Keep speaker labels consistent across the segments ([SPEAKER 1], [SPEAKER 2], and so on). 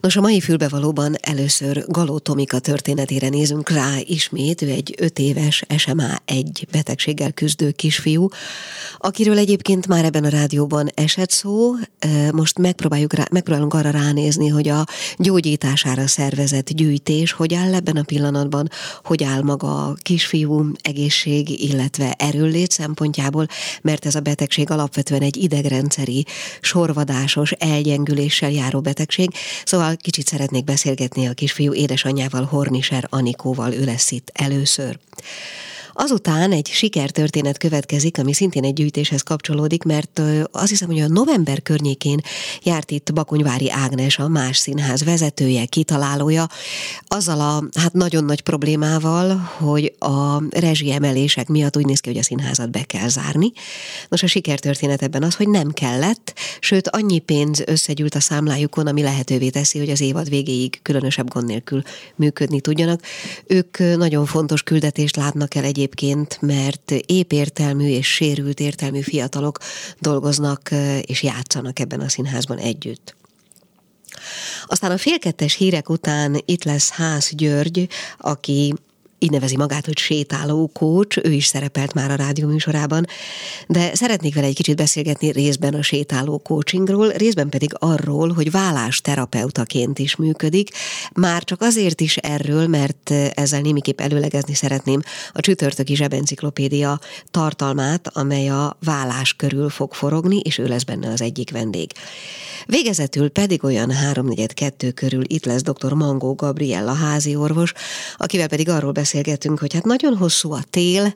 [SPEAKER 1] Nos, a mai fülbevalóban először Galó Tomika történetére nézünk rá ismét. Ő egy öt éves SMA-1 betegséggel küzdő kisfiú, akiről egyébként már ebben a rádióban esett szó. Most megpróbáljuk rá, megpróbálunk arra ránézni, hogy a gyógyítására szervezett gyűjtés hogy áll ebben a pillanatban, hogy áll maga a kisfiú egészség, illetve erőllét szempontjából, mert ez a betegség alapvetően egy idegrendszeri, sorvadásos, elgyengüléssel járó betegség. Szóval kicsit szeretnék beszélgetni a kisfiú édesanyjával, Horniser Anikóval, ő lesz itt először. Azután egy sikertörténet következik, ami szintén egy gyűjtéshez kapcsolódik, mert azt hiszem, hogy a november környékén járt itt Bakonyvári Ágnes, a más színház vezetője, kitalálója, azzal a hát nagyon nagy problémával, hogy a rezsiemelések miatt úgy néz ki, hogy a színházat be kell zárni. Nos, a sikertörténet ebben az, hogy nem kellett, sőt annyi pénz összegyűlt a számlájukon, ami lehetővé teszi, hogy az évad végéig különösebb gond nélkül működni tudjanak. Ők nagyon fontos küldetést látnak el egyéb egyébként, mert épértelmű és sérült értelmű fiatalok dolgoznak és játszanak ebben a színházban együtt. Aztán a félkettes hírek után itt lesz Ház György, aki így nevezi magát, hogy sétáló kócs, ő is szerepelt már a rádió műsorában, de szeretnék vele egy kicsit beszélgetni részben a sétáló coachingról, részben pedig arról, hogy terapeutaként is működik, már csak azért is erről, mert ezzel némiképp előlegezni szeretném a csütörtöki zsebenciklopédia tartalmát, amely a vállás körül fog forogni, és ő lesz benne az egyik vendég. Végezetül pedig olyan 3-4-2 körül itt lesz dr. Mangó Gabriella házi orvos, akivel pedig arról beszélgetünk, hogy hát nagyon hosszú a tél,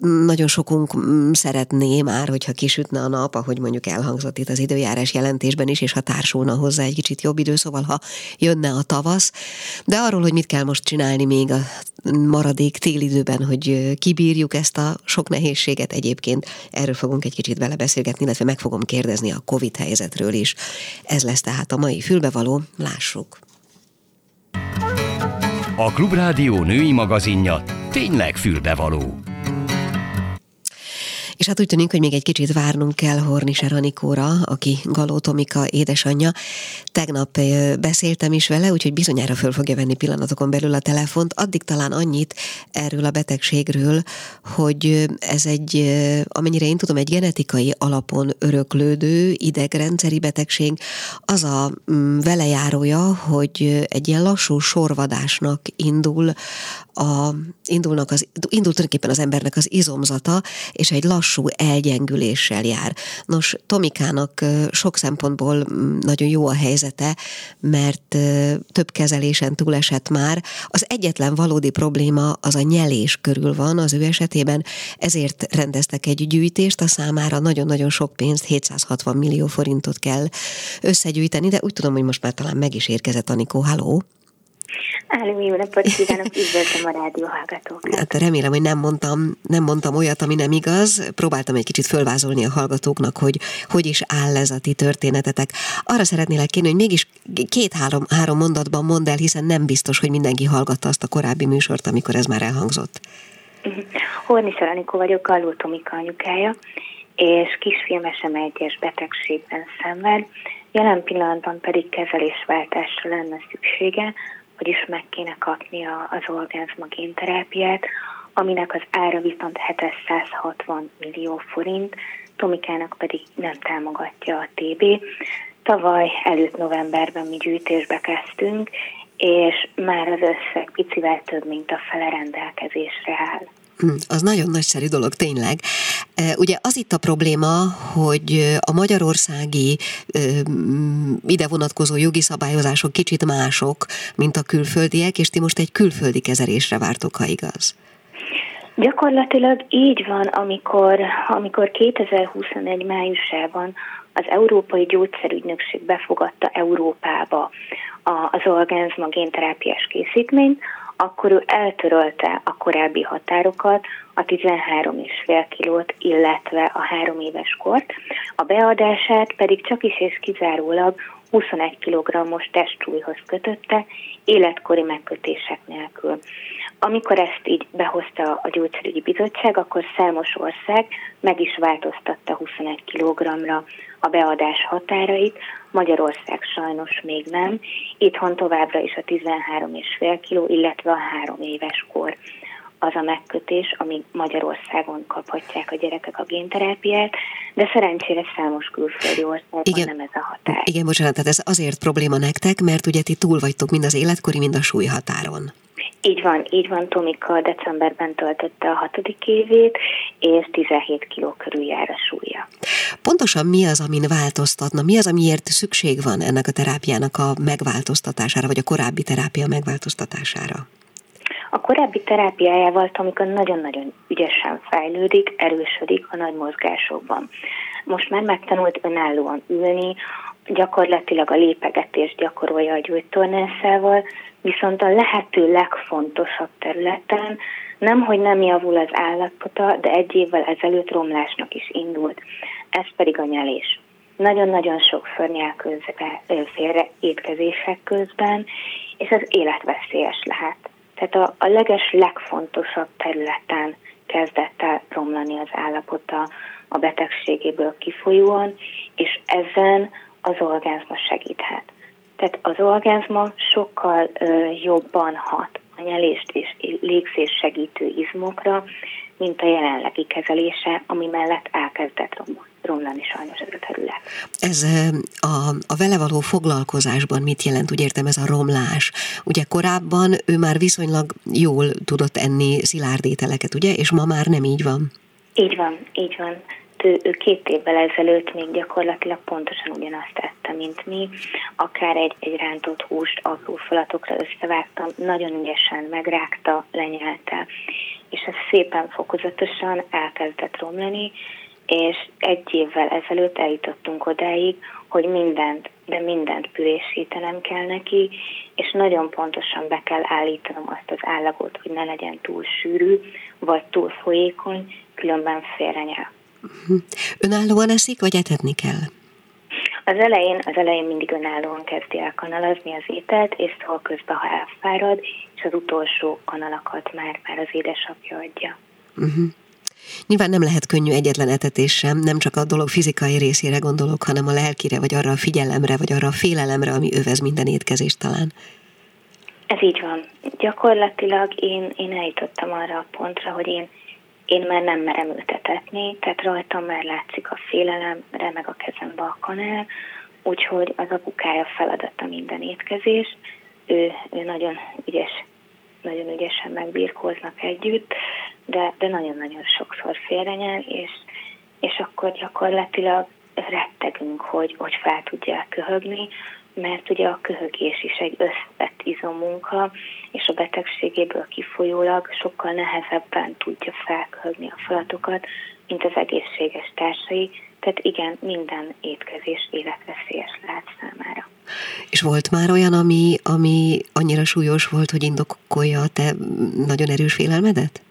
[SPEAKER 1] nagyon sokunk mm, szeretné már, hogyha kisütne a nap, ahogy mondjuk elhangzott itt az időjárás jelentésben is, és ha társulna hozzá egy kicsit jobb idő, szóval ha jönne a tavasz, de arról, hogy mit kell most csinálni még a maradék télidőben, hogy kibírjuk ezt a sok nehézséget egyébként, erről fogunk egy kicsit vele beszélgetni, illetve meg fogom kérdezni a Covid helyzetről is. Ez lesz tehát a mai fülbevaló, lássuk.
[SPEAKER 2] A Klubrádió női magazinja tényleg fülbevaló.
[SPEAKER 1] És hát úgy tűnik, hogy még egy kicsit várnunk kell Horniser Anikóra, aki Galó Tomika édesanyja. Tegnap beszéltem is vele, úgyhogy bizonyára föl fogja venni pillanatokon belül a telefont. Addig talán annyit erről a betegségről, hogy ez egy, amennyire én tudom, egy genetikai alapon öröklődő idegrendszeri betegség. Az a mm, velejárója, hogy egy ilyen lassú sorvadásnak indul a, indulnak az, indul tulajdonképpen az embernek az izomzata, és egy lassú elgyengüléssel jár. Nos, Tomikának sok szempontból nagyon jó a helyzete, mert több kezelésen túlesett már. Az egyetlen valódi probléma az a nyelés körül van az ő esetében, ezért rendeztek egy gyűjtést a számára, nagyon-nagyon sok pénzt, 760 millió forintot kell összegyűjteni, de úgy tudom, hogy most már talán meg is érkezett Anikó. Halló!
[SPEAKER 3] Álló, jó napot kívánok, üdvözlöm a rádió hallgatókat.
[SPEAKER 1] Hát remélem, hogy nem mondtam, nem mondtam olyat, ami nem igaz. Próbáltam egy kicsit fölvázolni a hallgatóknak, hogy hogy is áll ez a ti történetetek. Arra szeretnélek kérni, hogy mégis két-három három mondatban mondd el, hiszen nem biztos, hogy mindenki hallgatta azt a korábbi műsort, amikor ez már elhangzott.
[SPEAKER 3] Horni Szalanikó vagyok, Galló Tomika anyukája, és kisfilm egyes betegségben szenved. Jelen pillanatban pedig kezelésváltásra lenne szüksége, vagyis meg kéne kapnia az orgánzma génterápiát, aminek az ára viszont 760 millió forint, Tomikának pedig nem támogatja a TB. Tavaly előtt novemberben mi gyűjtésbe kezdtünk, és már az összeg picivel több, mint a fele rendelkezésre áll.
[SPEAKER 1] Az nagyon nagyszerű dolog, tényleg. Ugye az itt a probléma, hogy a magyarországi ide vonatkozó jogi szabályozások kicsit mások, mint a külföldiek, és ti most egy külföldi kezelésre vártok, ha igaz.
[SPEAKER 3] Gyakorlatilag így van, amikor, amikor 2021 májusában az Európai Gyógyszerügynökség befogadta Európába az orgánzma génterápiás készítményt, akkor ő eltörölte a korábbi határokat, a 13 és fél kilót, illetve a három éves kort, a beadását pedig csak is és kizárólag 21 kg-os testsúlyhoz kötötte, életkori megkötések nélkül. Amikor ezt így behozta a gyógyszerügyi bizottság, akkor számos ország meg is változtatta 21 kg-ra a beadás határait, Magyarország sajnos még nem. Itthon továbbra is a 13,5 kg, illetve a 3 éves kor az a megkötés, amíg Magyarországon kaphatják a gyerekek a génterápiát, de szerencsére számos külföldi országban igen, nem ez a határ.
[SPEAKER 1] Igen, bocsánat, tehát ez azért probléma nektek, mert ugye ti túl vagytok mind az életkori, mind a súlyhatáron.
[SPEAKER 3] Így van, így van, Tomika decemberben töltötte a hatodik évét, és 17 kiló körül jár a súlya.
[SPEAKER 1] Pontosan mi az, amin változtatna? Mi az, amiért szükség van ennek a terápiának a megváltoztatására, vagy a korábbi terápia megváltoztatására?
[SPEAKER 3] A korábbi terápiájával Tomika nagyon-nagyon ügyesen fejlődik, erősödik a nagy mozgásokban. Most már megtanult önállóan ülni, gyakorlatilag a lépegetést gyakorolja a gyógytornászával, viszont a lehető legfontosabb területen nem, hogy nem javul az állapota, de egy évvel ezelőtt romlásnak is indult. Ez pedig a nyelés. Nagyon-nagyon sok nyel közbe, félre étkezések közben, és ez életveszélyes lehet. Tehát a, a leges, legfontosabb területen kezdett el romlani az állapota a betegségéből kifolyóan, és ezen az orgánzma segíthet. Tehát az orgánzma sokkal ö, jobban hat a nyelést és légzés segítő izmokra, mint a jelenlegi kezelése, ami mellett elkezdett romlani sajnos ez a terület.
[SPEAKER 1] Ez a, a vele való foglalkozásban mit jelent, úgy értem ez a romlás? Ugye korábban ő már viszonylag jól tudott enni szilárd ételeket, ugye? És ma már nem így van?
[SPEAKER 3] Így van, így van ő, ő két évvel ezelőtt még gyakorlatilag pontosan ugyanazt tette, mint mi. Akár egy, egy rántott húst apró falatokra összevágtam, nagyon ügyesen megrágta, lenyelte, és ez szépen fokozatosan elkezdett romlani, és egy évvel ezelőtt eljutottunk odáig, hogy mindent, de mindent pürésítenem kell neki, és nagyon pontosan be kell állítanom azt az állagot, hogy ne legyen túl sűrű, vagy túl folyékony, különben félrenyel.
[SPEAKER 1] Önállóan eszik, vagy etetni kell?
[SPEAKER 3] Az elején, az elején mindig önállóan kezdi el kanalazni az ételt, és szól közben, ha elfárad, és az utolsó kanalakat már, már az édesapja adja. Uh-huh.
[SPEAKER 1] Nyilván nem lehet könnyű egyetlen etetés sem, nem csak a dolog fizikai részére gondolok, hanem a lelkire, vagy arra a figyelemre, vagy arra a félelemre, ami övez minden étkezést talán.
[SPEAKER 3] Ez így van. Gyakorlatilag én, én eljutottam arra a pontra, hogy én én már nem merem ültetetni, tehát rajtam már látszik a félelem, remeg a kezembe a kanál, úgyhogy az apukája feladata minden étkezés, ő, ő nagyon ügyes, nagyon ügyesen megbírkoznak együtt, de, de nagyon-nagyon sokszor félrenyel, és, és akkor gyakorlatilag rettegünk, hogy, hogy fel tudják köhögni, mert ugye a köhögés is egy összetett izomunka, és a betegségéből kifolyólag sokkal nehezebben tudja felköhögni a falatokat, mint az egészséges társai, tehát igen, minden étkezés életveszélyes lehet számára.
[SPEAKER 1] És volt már olyan, ami, ami annyira súlyos volt, hogy indokolja a te nagyon erős félelmedet?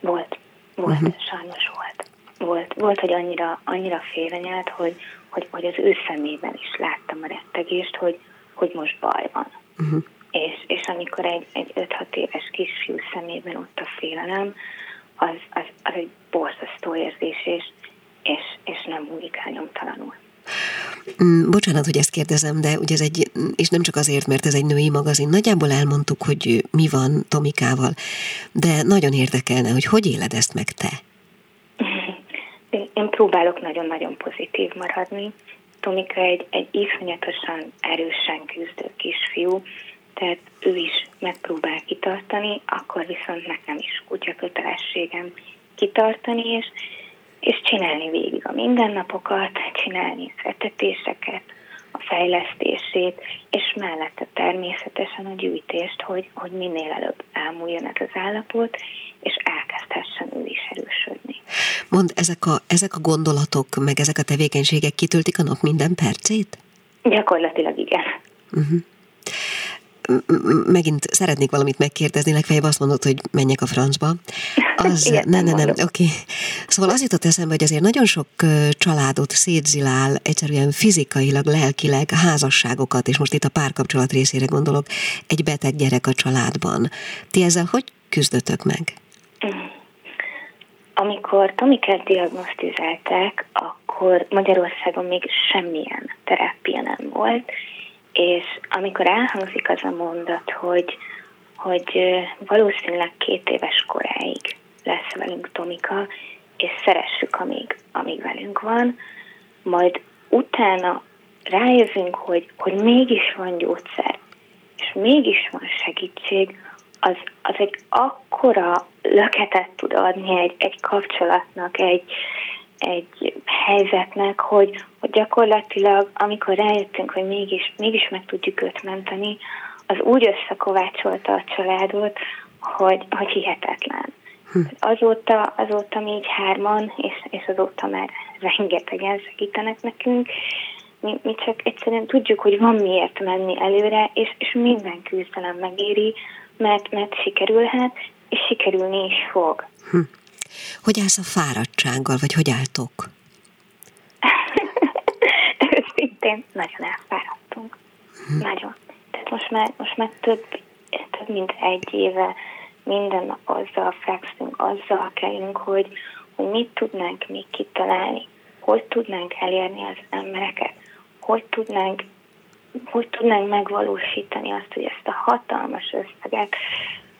[SPEAKER 3] Volt, volt, uh-huh. sajnos volt. Volt, volt, hogy annyira, annyira félrenyelt, hogy, hogy, hogy az ő szemében is láttam a rettegést, hogy, hogy most baj van. Uh-huh. És, és amikor egy, egy 5-6 éves kisfiú szemében ott a félelem, az, az, az egy borzasztó érzés, és, és, és nem múlik el nyomtalanul.
[SPEAKER 1] Mm, bocsánat, hogy ezt kérdezem, de ugye ez egy, és nem csak azért, mert ez egy női magazin, nagyjából elmondtuk, hogy mi van Tomikával, de nagyon érdekelne, hogy hogy éled ezt meg te?
[SPEAKER 3] Én próbálok nagyon-nagyon pozitív maradni. Tomika egy, egy iszonyatosan erősen küzdő kisfiú, tehát ő is megpróbál kitartani, akkor viszont nekem is kutya kötelességem kitartani, és, és csinálni végig a mindennapokat, csinálni a etetéseket, a fejlesztését, és mellette természetesen a gyűjtést, hogy, hogy minél előbb elmúljon ez az állapot, és elkezdhessen ő is erősödni.
[SPEAKER 1] Mond, ezek a, ezek a gondolatok, meg ezek a tevékenységek kitöltik a nap minden percét?
[SPEAKER 3] Gyakorlatilag igen. Uh-huh.
[SPEAKER 1] Megint szeretnék valamit megkérdezni, legfeljebb azt mondod, hogy menjek a francba. Az, Igen, ne, ne, nem, oké. Okay. Szóval az jutott eszembe, hogy azért nagyon sok családot szétzilál egyszerűen fizikailag, lelkileg házasságokat, és most itt a párkapcsolat részére gondolok, egy beteg gyerek a családban. Ti ezzel hogy küzdötök meg?
[SPEAKER 3] Amikor Tomikát diagnosztizálták, akkor Magyarországon még semmilyen terápia nem volt, és amikor elhangzik az a mondat, hogy, hogy valószínűleg két éves koráig lesz velünk Tomika, és szeressük, amíg, amíg velünk van, majd utána rájövünk, hogy, hogy mégis van gyógyszer, és mégis van segítség, az, az egy akkora löketet tud adni egy, egy kapcsolatnak, egy, egy helyzetnek, hogy, hogy gyakorlatilag, amikor rájöttünk, hogy mégis, mégis meg tudjuk őt menteni, az úgy összekovácsolta a családot, hogy, hogy hihetetlen. Hm. Azóta, azóta mi így hárman, és, és azóta már rengetegen segítenek nekünk, mi, mi csak egyszerűen tudjuk, hogy van miért menni előre, és, és minden küzdelem megéri, mert, mert sikerülhet, és sikerülni is fog. Hm.
[SPEAKER 1] Hogy állsz a fáradtsággal, vagy hogy álltok?
[SPEAKER 3] Őszintén nagyon elfáradtunk. Hm. Nagyon. Tehát most már, most már több, több mint egy éve minden nap azzal fekszünk, azzal kellünk, hogy, hogy mit tudnánk még kitalálni, hogy tudnánk elérni az embereket, hogy tudnánk, hogy tudnánk megvalósítani azt, hogy ezt a hatalmas összeget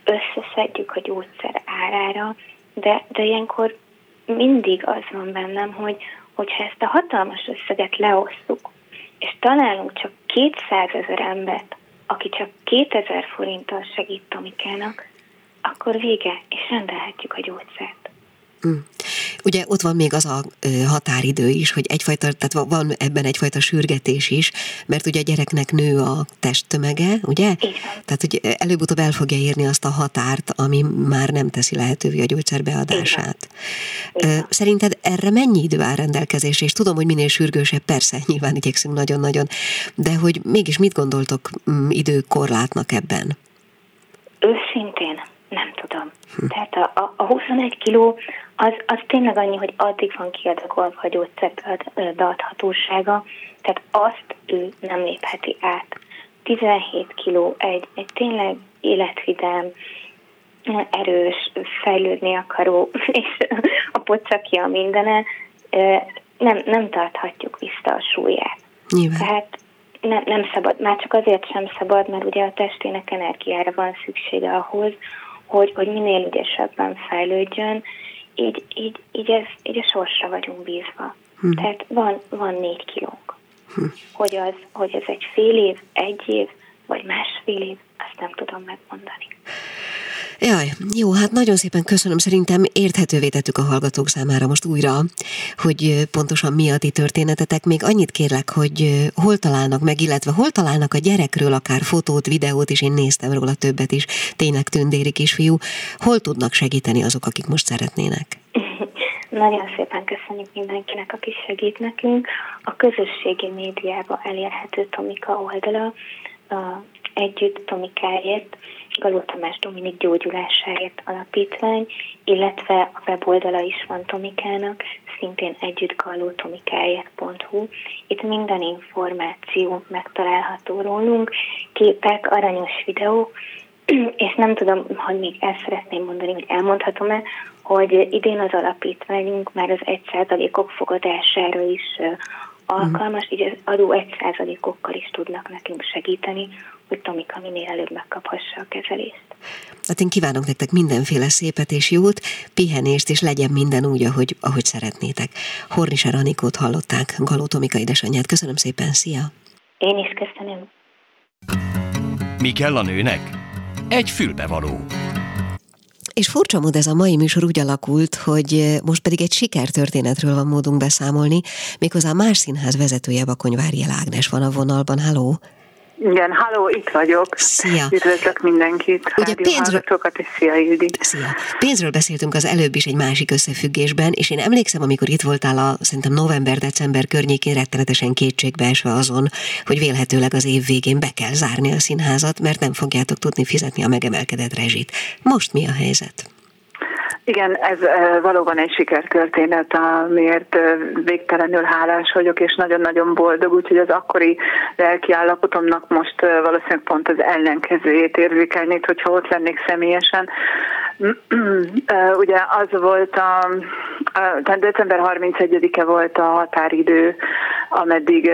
[SPEAKER 3] összeszedjük a gyógyszer árára, de, de ilyenkor mindig az van bennem, hogy hogyha ezt a hatalmas összeget leosztjuk, és találunk csak 200 ezer embert, aki csak 2000 forinttal segít Tomikának, akkor vége, és rendelhetjük a gyógyszert.
[SPEAKER 1] Mm. Ugye ott van még az a határidő is, hogy egyfajta, tehát van ebben egyfajta sürgetés is, mert ugye a gyereknek nő a testtömege, ugye?
[SPEAKER 3] Igen.
[SPEAKER 1] Tehát, hogy előbb-utóbb el fogja érni azt a határt, ami már nem teszi lehetővé a gyógyszer beadását. Igen. Szerinted erre mennyi idő áll rendelkezésre? És tudom, hogy minél sürgősebb, persze, nyilván igyekszünk nagyon-nagyon, de hogy mégis mit gondoltok időkorlátnak ebben?
[SPEAKER 3] Őszintén nem tudom. Hm. Tehát a, a, a 21 kiló az, az tényleg annyi, hogy addig van kiadagolva a gyógyszer beadhatósága, tehát azt ő nem lépheti át. 17 kiló egy, egy tényleg életvidám, erős, fejlődni akaró, és a pocakja mindene, nem, nem tarthatjuk vissza a súlyát.
[SPEAKER 1] Nyilván.
[SPEAKER 3] Tehát nem, nem szabad, már csak azért sem szabad, mert ugye a testének energiára van szüksége ahhoz, hogy, hogy minél ügyesebben fejlődjön, így, így, így, ez, így a sorsra vagyunk bízva. Hm. Tehát van, van négy kilónk. Hm. Hogy, az, hogy ez egy fél év, egy év, vagy másfél év, azt nem tudom megmondani.
[SPEAKER 1] Jaj, jó, hát nagyon szépen köszönöm. Szerintem érthetővé tettük a hallgatók számára most újra, hogy pontosan mi a ti történetetek. Még annyit kérlek, hogy hol találnak meg, illetve hol találnak a gyerekről akár fotót, videót, és én néztem róla többet is, tényleg tündéri kisfiú. Hol tudnak segíteni azok, akik most szeretnének?
[SPEAKER 3] Nagyon szépen köszönjük mindenkinek, aki segít nekünk. A közösségi médiában elérhető Tomika oldala, Együtt Tomikáért, Galó Tamás Dominik gyógyulásáért alapítvány, illetve a weboldala is van Tomikának, szintén együtt galótomikáért.hu. Itt minden információ megtalálható rólunk, képek, aranyos videók, és nem tudom, hogy még el szeretném mondani, hogy elmondhatom-e, hogy idén az alapítványunk már az 1%-ok fogadására is alkalmas, így az adó 1%-okkal is tudnak nekünk segíteni, hogy Tomika minél előbb megkaphassa a kezelést.
[SPEAKER 1] Hát én kívánok nektek mindenféle szépet és jót, pihenést, és legyen minden úgy, ahogy, ahogy szeretnétek. Hornisa Ranikót hallották, Galó Tomika édesanyját. Köszönöm szépen, szia!
[SPEAKER 3] Én is köszönöm.
[SPEAKER 2] Mi kell a nőnek? Egy fülbevaló.
[SPEAKER 1] És furcsa mód ez a mai műsor úgy alakult, hogy most pedig egy sikertörténetről van módunk beszámolni, méghozzá a más színház vezetője Bakonyvári Ágnes van a vonalban. Halló!
[SPEAKER 4] Igen, halló, itt vagyok.
[SPEAKER 1] Szia.
[SPEAKER 4] Üdvözlök mindenkit.
[SPEAKER 1] Ugye pénzről...
[SPEAKER 4] és szia, Ildi.
[SPEAKER 1] Szia. Pénzről beszéltünk az előbb is egy másik összefüggésben, és én emlékszem, amikor itt voltál a szerintem november-december környékén rettenetesen kétségbe esve azon, hogy vélhetőleg az év végén be kell zárni a színházat, mert nem fogjátok tudni fizetni a megemelkedett rezsit. Most mi a helyzet?
[SPEAKER 4] Igen, ez valóban egy sikertörténet, amiért végtelenül hálás vagyok, és nagyon-nagyon boldog, úgyhogy az akkori lelki állapotomnak most valószínűleg pont az ellenkezőjét érzékelnék, hogyha ott lennék személyesen. Ugye az volt a, tehát december 31-e volt a határidő, ameddig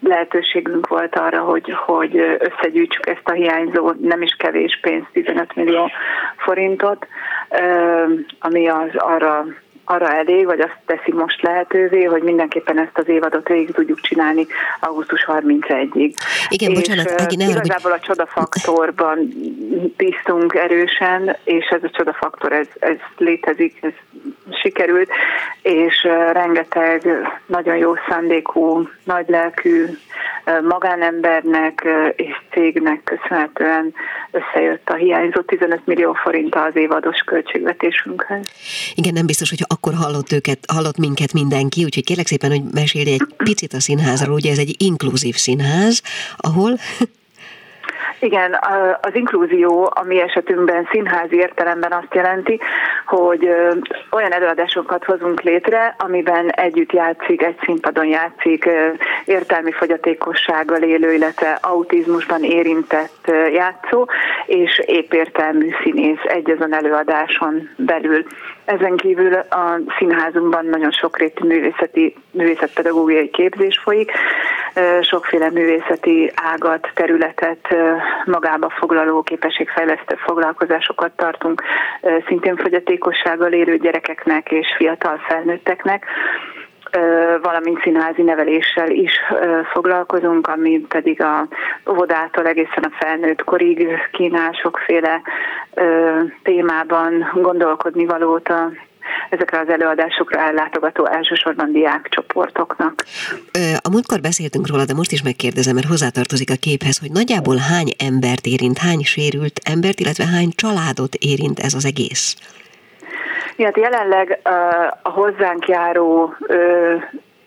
[SPEAKER 4] lehetőségünk volt arra, hogy, hogy összegyűjtsük ezt a hiányzó, nem is kevés pénzt, 15 millió forintot, ami az arra arra elég, vagy azt teszi most lehetővé, hogy mindenképpen ezt az évadot végig tudjuk csinálni augusztus 31-ig.
[SPEAKER 1] Igen, és bocsánat, Ági,
[SPEAKER 4] ne Igazából a csodafaktorban bíztunk erősen, és ez a csodafaktor, ez, ez létezik, ez sikerült, és rengeteg nagyon jó szándékú, nagy lelkű magánembernek és cégnek köszönhetően összejött a hiányzó 15 millió forint az évados költségvetésünkhöz.
[SPEAKER 1] Igen, nem biztos, hogy akkor hallott őket, hallott minket mindenki, úgyhogy kérlek szépen, hogy mesélj egy picit a színházról, ugye ez egy inkluzív színház, ahol
[SPEAKER 4] igen, az inkluzió a mi esetünkben színházi értelemben azt jelenti, hogy olyan előadásokat hozunk létre, amiben együtt játszik, egy színpadon játszik értelmi fogyatékossággal élő, illetve autizmusban érintett játszó, és épértelmű színész egy azon előadáson belül. Ezen kívül a színházunkban nagyon sokrétű művészeti, művészetpedagógiai képzés folyik, sokféle művészeti ágat, területet magába foglaló képességfejlesztő foglalkozásokat tartunk szintén fogyatékossággal élő gyerekeknek és fiatal felnőtteknek. Valamint színházi neveléssel is foglalkozunk, ami pedig a óvodától egészen a felnőtt korig kínál sokféle témában gondolkodni valót a ezekre az előadásokra ellátogató elsősorban diákcsoportoknak.
[SPEAKER 1] A múltkor beszéltünk róla, de most is megkérdezem, mert hozzátartozik a képhez, hogy nagyjából hány embert érint, hány sérült embert, illetve hány családot érint ez az egész?
[SPEAKER 4] Ja, hát jelenleg a hozzánk járó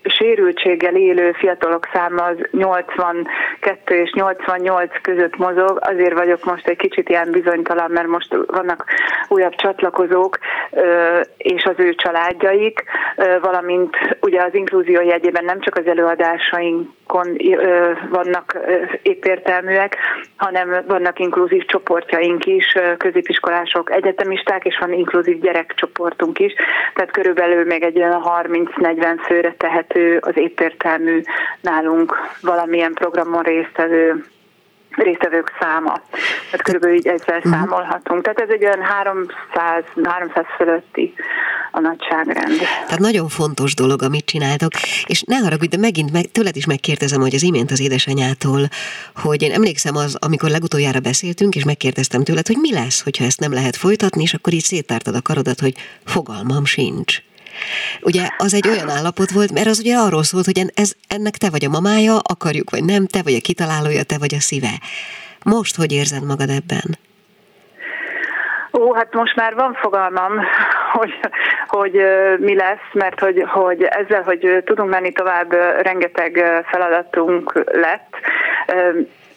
[SPEAKER 4] sérültséggel élő fiatalok száma az 82 és 88 között mozog, azért vagyok most egy kicsit ilyen bizonytalan, mert most vannak újabb csatlakozók és az ő családjaik, valamint ugye az inkluzió jegyében nem csak az előadásainkon vannak épértelműek, hanem vannak inkluzív csoportjaink is, középiskolások, egyetemisták, és van inkluzív gyerekcsoportunk is, tehát körülbelül még egy olyan 30-40 főre tehet elérhető az éppértelmű nálunk valamilyen programon résztvevő résztvevők száma. Tehát körülbelül így ezzel uh-huh. számolhatunk. Tehát ez egy olyan 300, 300 fölötti a nagyságrend.
[SPEAKER 1] Tehát nagyon fontos dolog, amit csináltok, és ne haragudj, de megint meg, tőled is megkérdezem, hogy az imént az édesanyától, hogy én emlékszem az, amikor legutoljára beszéltünk, és megkérdeztem tőled, hogy mi lesz, hogyha ezt nem lehet folytatni, és akkor így széttártad a karodat, hogy fogalmam sincs. Ugye az egy olyan állapot volt, mert az ugye arról szólt, hogy ez, ennek te vagy a mamája, akarjuk vagy nem, te vagy a kitalálója, te vagy a szíve. Most hogy érzed magad ebben?
[SPEAKER 4] Ó, hát most már van fogalmam, hogy, hogy mi lesz, mert hogy, hogy ezzel, hogy tudunk menni tovább, rengeteg feladatunk lett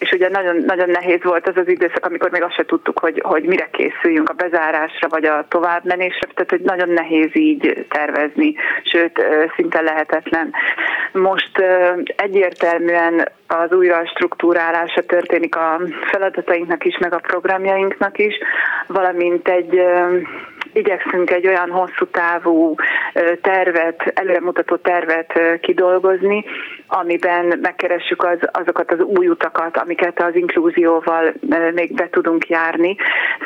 [SPEAKER 4] és ugye nagyon, nagyon nehéz volt az az időszak, amikor még azt se tudtuk, hogy, hogy mire készüljünk a bezárásra, vagy a továbbmenésre, tehát hogy nagyon nehéz így tervezni, sőt, szinte lehetetlen. Most egyértelműen az újra struktúrálása történik a feladatainknak is, meg a programjainknak is, valamint egy igyekszünk egy olyan hosszú távú tervet, előremutató tervet kidolgozni, amiben megkeressük az, azokat az új utakat, amiket az inklúzióval még be tudunk járni.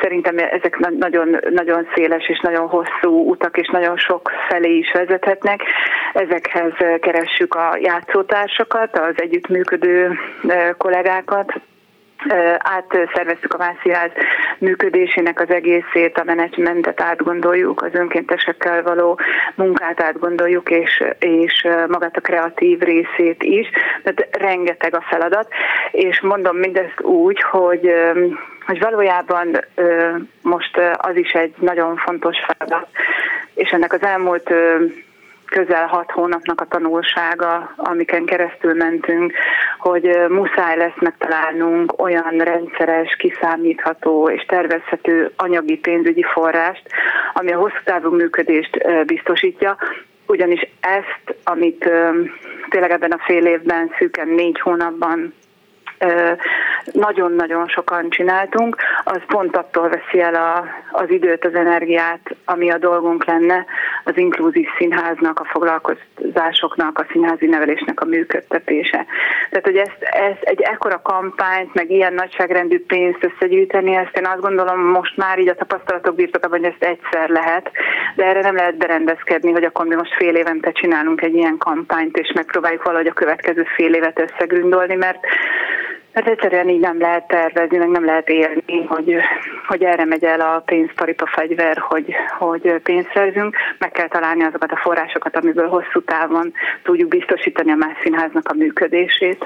[SPEAKER 4] Szerintem ezek nagyon, nagyon széles és nagyon hosszú utak, és nagyon sok felé is vezethetnek. Ezekhez keressük a játszótársakat, az együttműködő kollégákat, átszerveztük a Vászínház működésének az egészét, a menedzsmentet átgondoljuk, az önkéntesekkel való munkát átgondoljuk, és, és magát a kreatív részét is. Tehát rengeteg a feladat, és mondom mindezt úgy, hogy hogy valójában most az is egy nagyon fontos feladat, és ennek az elmúlt közel hat hónapnak a tanulsága, amiken keresztül mentünk, hogy muszáj lesz megtalálnunk olyan rendszeres, kiszámítható és tervezhető anyagi pénzügyi forrást, ami a hosszú távú működést biztosítja, ugyanis ezt, amit tényleg ebben a fél évben, szűken négy hónapban nagyon-nagyon sokan csináltunk, az pont attól veszi el a, az időt, az energiát, ami a dolgunk lenne az inkluzív színháznak, a foglalkozásoknak, a színházi nevelésnek a működtetése. Tehát, hogy ezt, ezt egy ekkora kampányt, meg ilyen nagyságrendű pénzt összegyűjteni, ezt én azt gondolom most már így a tapasztalatok birtokában, hogy ezt egyszer lehet, de erre nem lehet berendezkedni, hogy akkor mi most fél évente csinálunk egy ilyen kampányt, és megpróbáljuk valahogy a következő fél évet összegründolni, mert Hát egyszerűen így nem lehet tervezni, meg nem lehet élni, hogy, hogy erre megy el a pénztaripa fegyver, hogy, hogy pénzt szerzünk. Meg kell találni azokat a forrásokat, amiből hosszú távon tudjuk biztosítani a más színháznak a működését.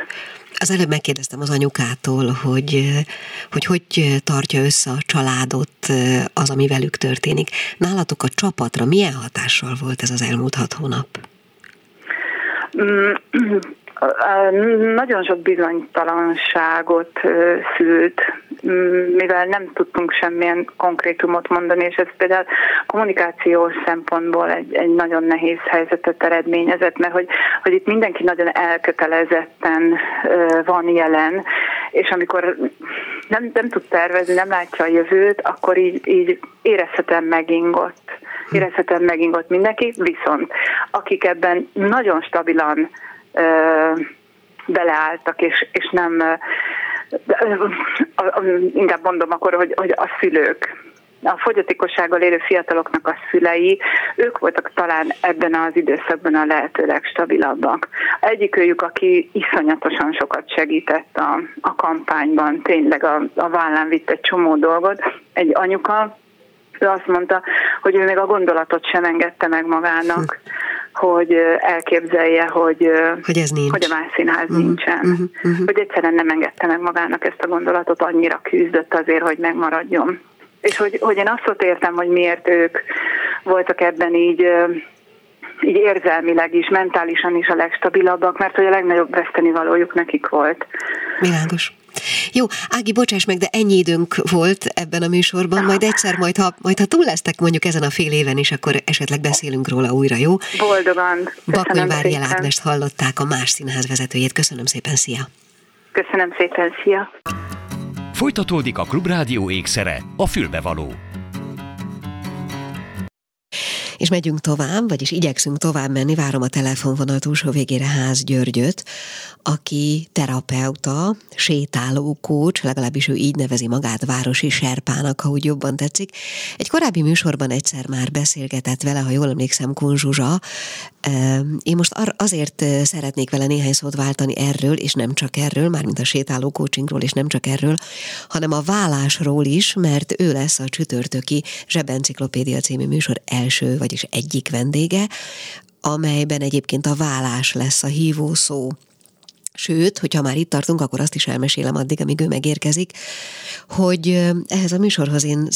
[SPEAKER 1] Az előbb megkérdeztem az anyukától, hogy, hogy hogy tartja össze a családot az, ami velük történik. Nálatok a csapatra milyen hatással volt ez az elmúlt hat hónap?
[SPEAKER 4] Nagyon sok bizonytalanságot szült, mivel nem tudtunk semmilyen konkrétumot mondani, és ez például kommunikációs szempontból egy, egy nagyon nehéz helyzetet eredményezett, mert hogy, hogy itt mindenki nagyon elkötelezetten van jelen, és amikor nem, nem tud tervezni, nem látja a jövőt, akkor így, így érezhetem megingott. Érezhetem megingott mindenki, viszont akik ebben nagyon stabilan beleálltak, és, és nem, inkább mondom akkor, hogy, hogy a szülők, a fogyatékossággal élő fiataloknak a szülei, ők voltak talán ebben az időszakban a lehető legstabilabbak. Egyik őjük, aki iszonyatosan sokat segített a, a kampányban, tényleg a, a vállán vitt egy csomó dolgot, egy anyuka, ő azt mondta, hogy ő még a gondolatot sem engedte meg magának, hogy elképzelje, hogy,
[SPEAKER 1] hogy, ez nincs.
[SPEAKER 4] hogy a más színház uh-huh, nincsen. Uh-huh, uh-huh. Hogy egyszerűen nem engedte meg magának ezt a gondolatot, annyira küzdött azért, hogy megmaradjon. És hogy, hogy én azt ott értem, hogy miért ők voltak ebben így így érzelmileg is, mentálisan is a legstabilabbak, mert hogy a legnagyobb vesztenivalójuk nekik volt.
[SPEAKER 1] Világos. Jó, Ági, bocsáss meg, de ennyi időnk volt ebben a műsorban, majd egyszer, majd ha, majd ha túl lesztek mondjuk ezen a fél éven is, akkor esetleg beszélünk róla újra, jó?
[SPEAKER 4] Boldogan.
[SPEAKER 1] Bakony Várjel Ágnest hallották, a Más Színház vezetőjét. Köszönöm szépen, szia!
[SPEAKER 4] Köszönöm szépen, szia!
[SPEAKER 2] Folytatódik a Klubrádió ékszere, a fülbevaló.
[SPEAKER 1] És megyünk tovább, vagyis igyekszünk tovább menni, várom a telefonvonal túlsó végére Ház Györgyöt, aki terapeuta, sétáló kócs, legalábbis ő így nevezi magát városi serpának, ha úgy jobban tetszik. Egy korábbi műsorban egyszer már beszélgetett vele, ha jól emlékszem, Kunzsuzsa. Én most azért szeretnék vele néhány szót váltani erről, és nem csak erről, mármint a sétáló coachingról, és nem csak erről, hanem a vállásról is, mert ő lesz a csütörtöki Zsebenciklopédia című műsor első, vagyis egyik vendége, amelyben egyébként a vállás lesz a hívó szó Sőt, hogyha már itt tartunk, akkor azt is elmesélem addig, amíg ő megérkezik, hogy ehhez a műsorhoz én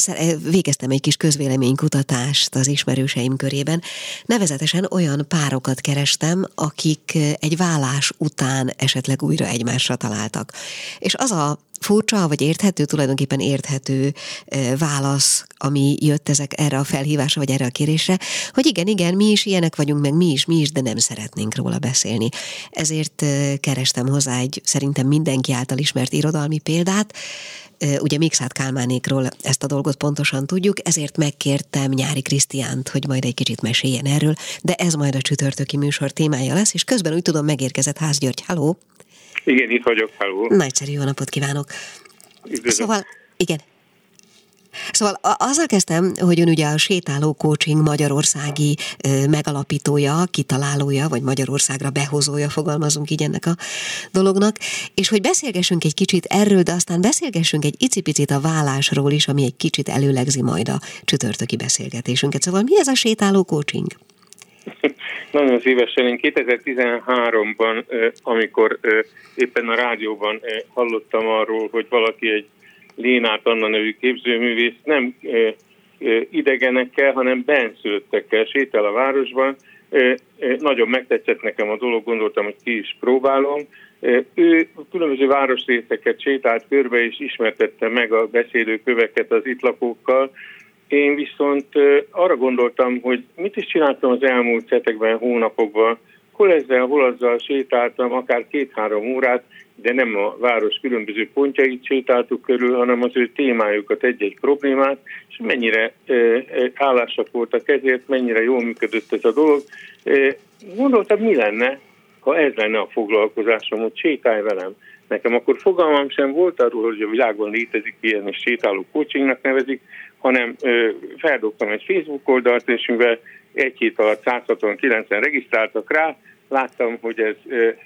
[SPEAKER 1] végeztem egy kis közvéleménykutatást az ismerőseim körében. Nevezetesen olyan párokat kerestem, akik egy vállás után esetleg újra egymásra találtak. És az a furcsa, vagy érthető, tulajdonképpen érthető válasz, ami jött ezek erre a felhívásra, vagy erre a kérésre, hogy igen, igen, mi is ilyenek vagyunk, meg mi is, mi is, de nem szeretnénk róla beszélni. Ezért kerestem hozzá egy szerintem mindenki által ismert irodalmi példát, ugye Mixát Kálmánékról ezt a dolgot pontosan tudjuk, ezért megkértem Nyári Krisztiánt, hogy majd egy kicsit meséljen erről, de ez majd a csütörtöki műsor témája lesz, és közben úgy tudom megérkezett Ház György. Halló!
[SPEAKER 5] Igen, itt vagyok, halló.
[SPEAKER 1] Nagyszerű jó napot kívánok. Üdvözlök. Szóval, igen. Szóval azzal kezdtem, hogy ön ugye a sétáló coaching magyarországi megalapítója, kitalálója, vagy Magyarországra behozója, fogalmazunk így ennek a dolognak, és hogy beszélgessünk egy kicsit erről, de aztán beszélgessünk egy icipicit a vállásról is, ami egy kicsit előlegzi majd a csütörtöki beszélgetésünket. Szóval mi ez a sétáló coaching?
[SPEAKER 5] Nagyon szívesen. Én 2013-ban, amikor éppen a rádióban hallottam arról, hogy valaki egy Lénát Anna nevű képzőművész nem idegenekkel, hanem benszülöttekkel sétál a városban. Nagyon megtetszett nekem a dolog, gondoltam, hogy ki is próbálom. Ő különböző városrészeket sétált körbe, és ismertette meg a beszélőköveket az itt lakókkal, én viszont arra gondoltam, hogy mit is csináltam az elmúlt hetekben, hónapokban, hol ezzel, hol azzal sétáltam, akár két-három órát, de nem a város különböző pontjait sétáltuk körül, hanem az ő témájukat, egy-egy problémát, és mennyire hálásak voltak ezért, mennyire jól működött ez a dolog. Gondoltam, mi lenne, ha ez lenne a foglalkozásom, hogy sétálj velem. Nekem akkor fogalmam sem volt arról, hogy a világon létezik ilyen, és sétáló coachingnak nevezik, hanem feldobtam egy Facebook oldalt, és mivel egy hét alatt 169-en regisztráltak rá, láttam, hogy ez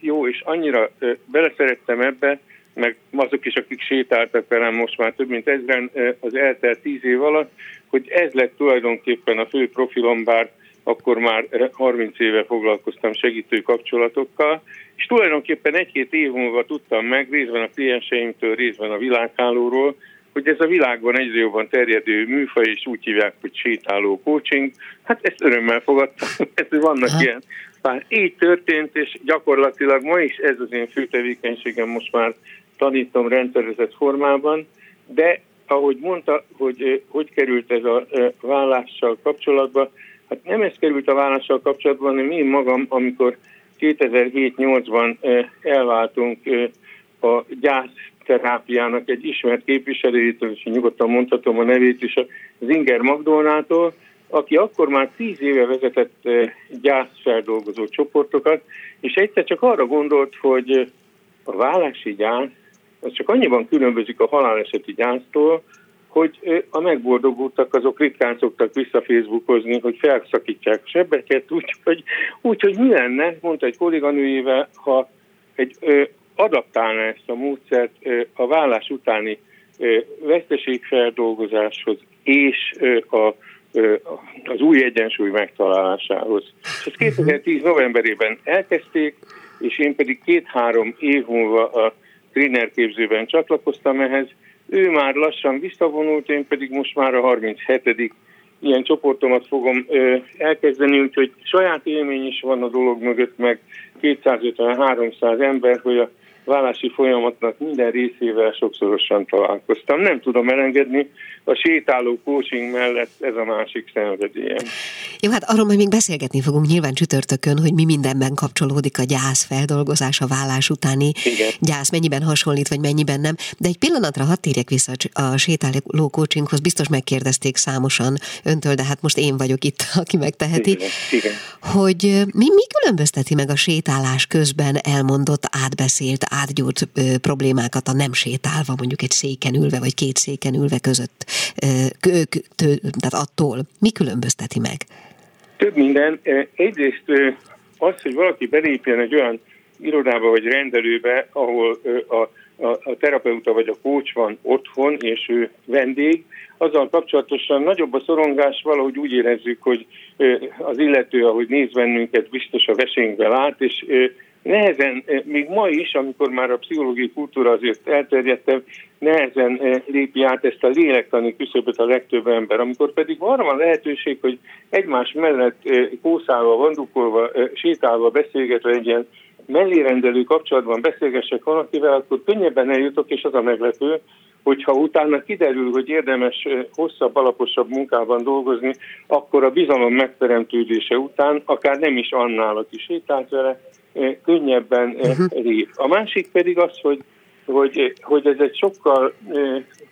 [SPEAKER 5] jó, és annyira beleszerettem ebbe, meg azok is, akik sétáltak velem most már több mint ezren az eltelt tíz év alatt, hogy ez lett tulajdonképpen a fő profilom, bár akkor már 30 éve foglalkoztam segítő kapcsolatokkal, és tulajdonképpen egy-két év múlva tudtam meg, részben a klienseimtől, részben a világhálóról, hogy ez a világban egyre jobban terjedő műfaj, és úgy hívják, hogy sétáló coaching. Hát ezt örömmel fogadtam, ez vannak ha. ilyen. Bár így történt, és gyakorlatilag ma is ez az én fő tevékenységem, most már tanítom rendszerezett formában, de ahogy mondta, hogy hogy került ez a vállással kapcsolatba, hát nem ez került a vállással kapcsolatban, hanem én magam, amikor 2007-8-ban elváltunk a gyász terápiának egy ismert képviselőjétől, és nyugodtan mondhatom a nevét is, az Inger Magdolnától, aki akkor már tíz éve vezetett eh, gyászfeldolgozó csoportokat, és egyszer csak arra gondolt, hogy a vállási gyász az csak annyiban különbözik a haláleseti gyásztól, hogy eh, a megboldogultak azok ritkán szoktak vissza Facebookozni, hogy felszakítják sebeket, úgyhogy úgy, hogy mi lenne, mondta egy kolléganőjével, ha egy eh, adaptálna ezt a módszert a vállás utáni veszteségfeldolgozáshoz és a, az új egyensúly megtalálásához. És ezt 2010 novemberében elkezdték, és én pedig két-három év múlva a trénerképzőben csatlakoztam ehhez. Ő már lassan visszavonult, én pedig most már a 37 ilyen csoportomat fogom elkezdeni, úgyhogy saját élmény is van a dolog mögött, meg 250-300 ember, hogy a vállási folyamatnak minden részével sokszorosan találkoztam. Nem tudom elengedni, a sétáló coaching mellett ez a másik szenvedélyem.
[SPEAKER 1] Jó, hát arról majd még beszélgetni fogunk nyilván csütörtökön, hogy mi mindenben kapcsolódik a gyász feldolgozás, a vállás utáni Igen. gyász, mennyiben hasonlít, vagy mennyiben nem. De egy pillanatra hadd térjek vissza a sétáló coachinghoz, biztos megkérdezték számosan öntől, de hát most én vagyok itt, aki megteheti, Igen. Igen. hogy mi, mi különbözteti meg a sétálás közben elmondott, átbeszélt, átgyúrt ö, problémákat a nem sétálva, mondjuk egy széken ülve, vagy két széken ülve között, ö, tő, tehát attól. Mi különbözteti meg?
[SPEAKER 5] Több minden. Egyrészt az, hogy valaki belépjen egy olyan irodába vagy rendelőbe, ahol a, a, a terapeuta vagy a kócs van otthon, és ő vendég, azzal kapcsolatosan nagyobb a szorongás, valahogy úgy érezzük, hogy az illető, ahogy néz bennünket, biztos a vesénkbe lát, és nehezen, eh, még ma is, amikor már a pszichológiai kultúra azért elterjedtebb, nehezen eh, lépi át ezt a lélektani küszöböt a legtöbb ember. Amikor pedig arra van lehetőség, hogy egymás mellett eh, kószálva, vandukolva, sétálva, beszélgetve egy ilyen mellérendelő kapcsolatban beszélgessek valakivel, akkor könnyebben eljutok, és az a meglepő, hogyha utána kiderül, hogy érdemes hosszabb, alaposabb munkában dolgozni, akkor a bizalom megteremtődése után, akár nem is annál, aki sétált vele, könnyebben uh-huh. A másik pedig az, hogy, hogy, hogy ez egy sokkal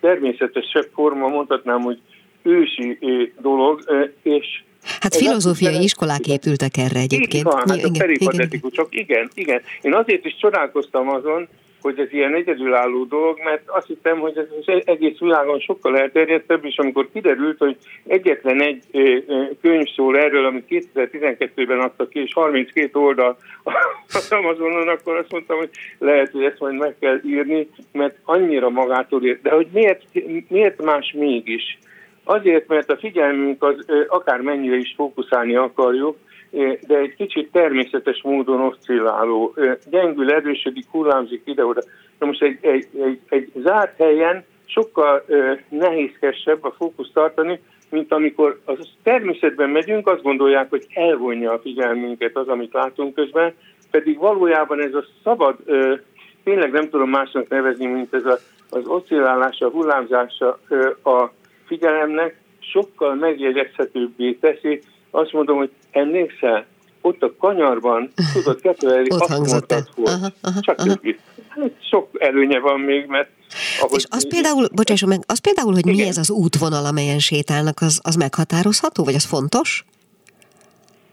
[SPEAKER 5] természetesebb forma, mondhatnám, hogy ősi dolog, és
[SPEAKER 1] Hát filozófiai az, iskolák épültek erre egyébként. Így
[SPEAKER 5] van, hát igen, a peripatetikus, csak igen, igen. Én azért is csodálkoztam azon, hogy ez ilyen egyedülálló dolog, mert azt hiszem, hogy ez az egész világon sokkal elterjedtebb, és amikor kiderült, hogy egyetlen egy könyv szól erről, amit 2012-ben adtak ki, és 32 oldal az Amazonon, akkor azt mondtam, hogy lehet, hogy ezt majd meg kell írni, mert annyira magától ért. De hogy miért, miért más mégis? Azért, mert a figyelmünk az akár mennyire is fókuszálni akarjuk, de egy kicsit természetes módon oszcilláló. Gyengül, erősödik, hullámzik ide-oda. Na most egy, egy, egy, egy zárt helyen sokkal nehézkesebb a fókusz tartani, mint amikor az természetben megyünk, azt gondolják, hogy elvonja a figyelmünket az, amit látunk közben, pedig valójában ez a szabad, tényleg nem tudom másnak nevezni, mint ez a, az oszcillálása, hullámzása a figyelemnek sokkal megjegyezhetőbbé teszi. Azt mondom, hogy emlékszel, ott a kanyarban tudod kettőelni, azt aha, csak aha. Hát sok előnye van még, mert
[SPEAKER 1] ahogy És az például, bocsásson meg, az például, hogy igen. mi ez az útvonal, amelyen sétálnak, az, az meghatározható, vagy az fontos?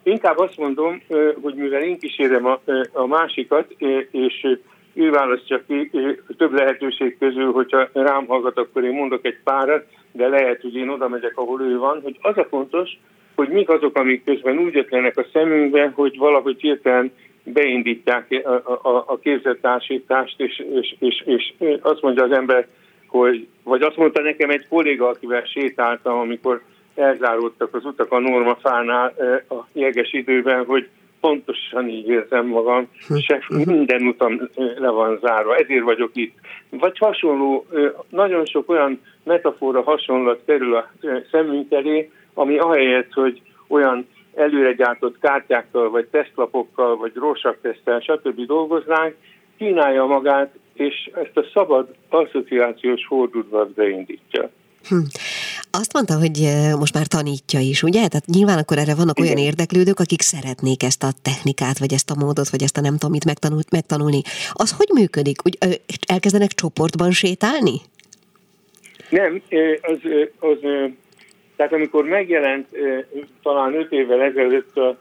[SPEAKER 5] Inkább azt mondom, hogy mivel én kísérem a, a másikat, és ő választja ki több lehetőség közül, hogyha rám hallgat, akkor én mondok egy párat, de lehet, hogy én oda megyek, ahol ő van, hogy az a fontos, hogy mik azok, amik közben úgy ötlenek a szemünkbe, hogy valahogy hirtelen beindítják a, a, a képzettársítást, és, és, és, és azt mondja az ember, hogy, vagy azt mondta nekem egy kolléga, akivel sétáltam, amikor elzáródtak az utak a normafánál a jeges időben, hogy pontosan így érzem magam, se minden utam le van zárva, ezért vagyok itt. Vagy hasonló, nagyon sok olyan metafora hasonlat kerül a szemünk elé, ami ahelyett, hogy olyan előre gyártott kártyákkal, vagy tesztlapokkal, vagy tesztel, stb. dolgoznánk, kínálja magát, és ezt a szabad asszociációs fordulvat beindítja. Hm.
[SPEAKER 1] Azt mondta, hogy most már tanítja is, ugye? Tehát nyilván akkor erre vannak Igen. olyan érdeklődők, akik szeretnék ezt a technikát, vagy ezt a módot, vagy ezt a nem tudom mit megtanul, megtanulni. Az hogy működik? Úgy, elkezdenek csoportban sétálni?
[SPEAKER 5] Nem, az, az tehát amikor megjelent talán öt évvel ezelőtt a,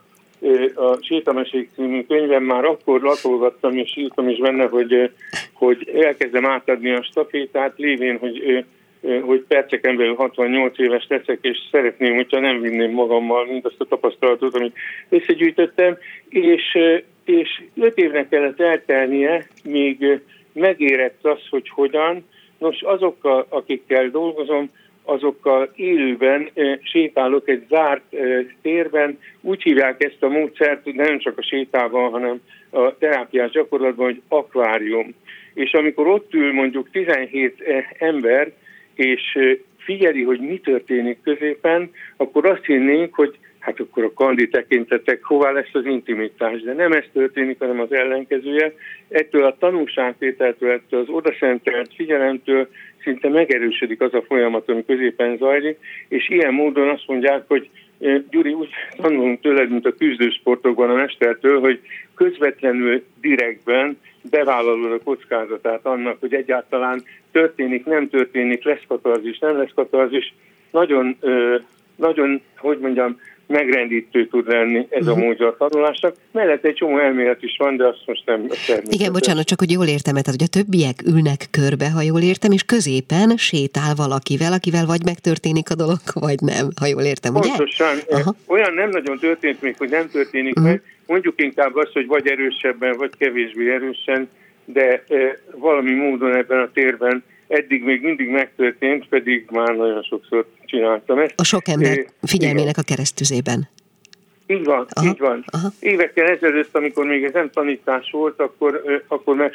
[SPEAKER 5] a Sétamesék című könyvem, már akkor latolgattam és írtam is benne, hogy, hogy elkezdem átadni a stafétát, lévén, hogy hogy perceken belül 68 éves leszek, és szeretném, hogyha nem vinném magammal mindazt a tapasztalatot, amit összegyűjtöttem, és, és öt évnek kellett eltelnie, míg megérett az, hogy hogyan. Nos, azokkal, akikkel dolgozom, azokkal élőben sétálok egy zárt térben. Úgy hívják ezt a módszert, nem csak a sétában, hanem a terápiás gyakorlatban, hogy akvárium. És amikor ott ül mondjuk 17 ember, és figyeli, hogy mi történik középen, akkor azt hinnénk, hogy hát akkor a kandi tekintetek, hová lesz az intimitás. De nem ez történik, hanem az ellenkezője. Ettől a tanulságtételtől, ettől az odaszentelt figyelemtől szinte megerősödik az a folyamat, ami középen zajlik, és ilyen módon azt mondják, hogy Gyuri, úgy tanulunk tőled, mint a küzdősportokban a mestertől, hogy közvetlenül direktben bevállalod a kockázatát annak, hogy egyáltalán történik, nem történik, lesz katarzis, nem lesz katarzis. Nagyon, nagyon, hogy mondjam, megrendítő tud lenni ez a mhm. módja a tanulásnak. Mellett egy csomó elmélet is van, de azt most nem
[SPEAKER 1] Igen, bocsánat, csak hogy jól értem, tehát hogy a többiek ülnek körbe, ha jól értem, és középen sétál valakivel, akivel vagy megtörténik a dolog, vagy nem, ha jól értem,
[SPEAKER 5] ugye? Pontosan. Olyan nem nagyon történt még, hogy nem történik uh-huh. meg. Mondjuk inkább azt, hogy vagy erősebben, vagy kevésbé erősen, de e, valami módon ebben a térben eddig még mindig megtörtént, pedig már nagyon sokszor csináltam ezt.
[SPEAKER 1] A sok ember figyelmének a keresztüzében.
[SPEAKER 5] Így van, aha, így van. Aha. Évekkel ezelőtt, amikor még ez nem tanítás volt, akkor, akkor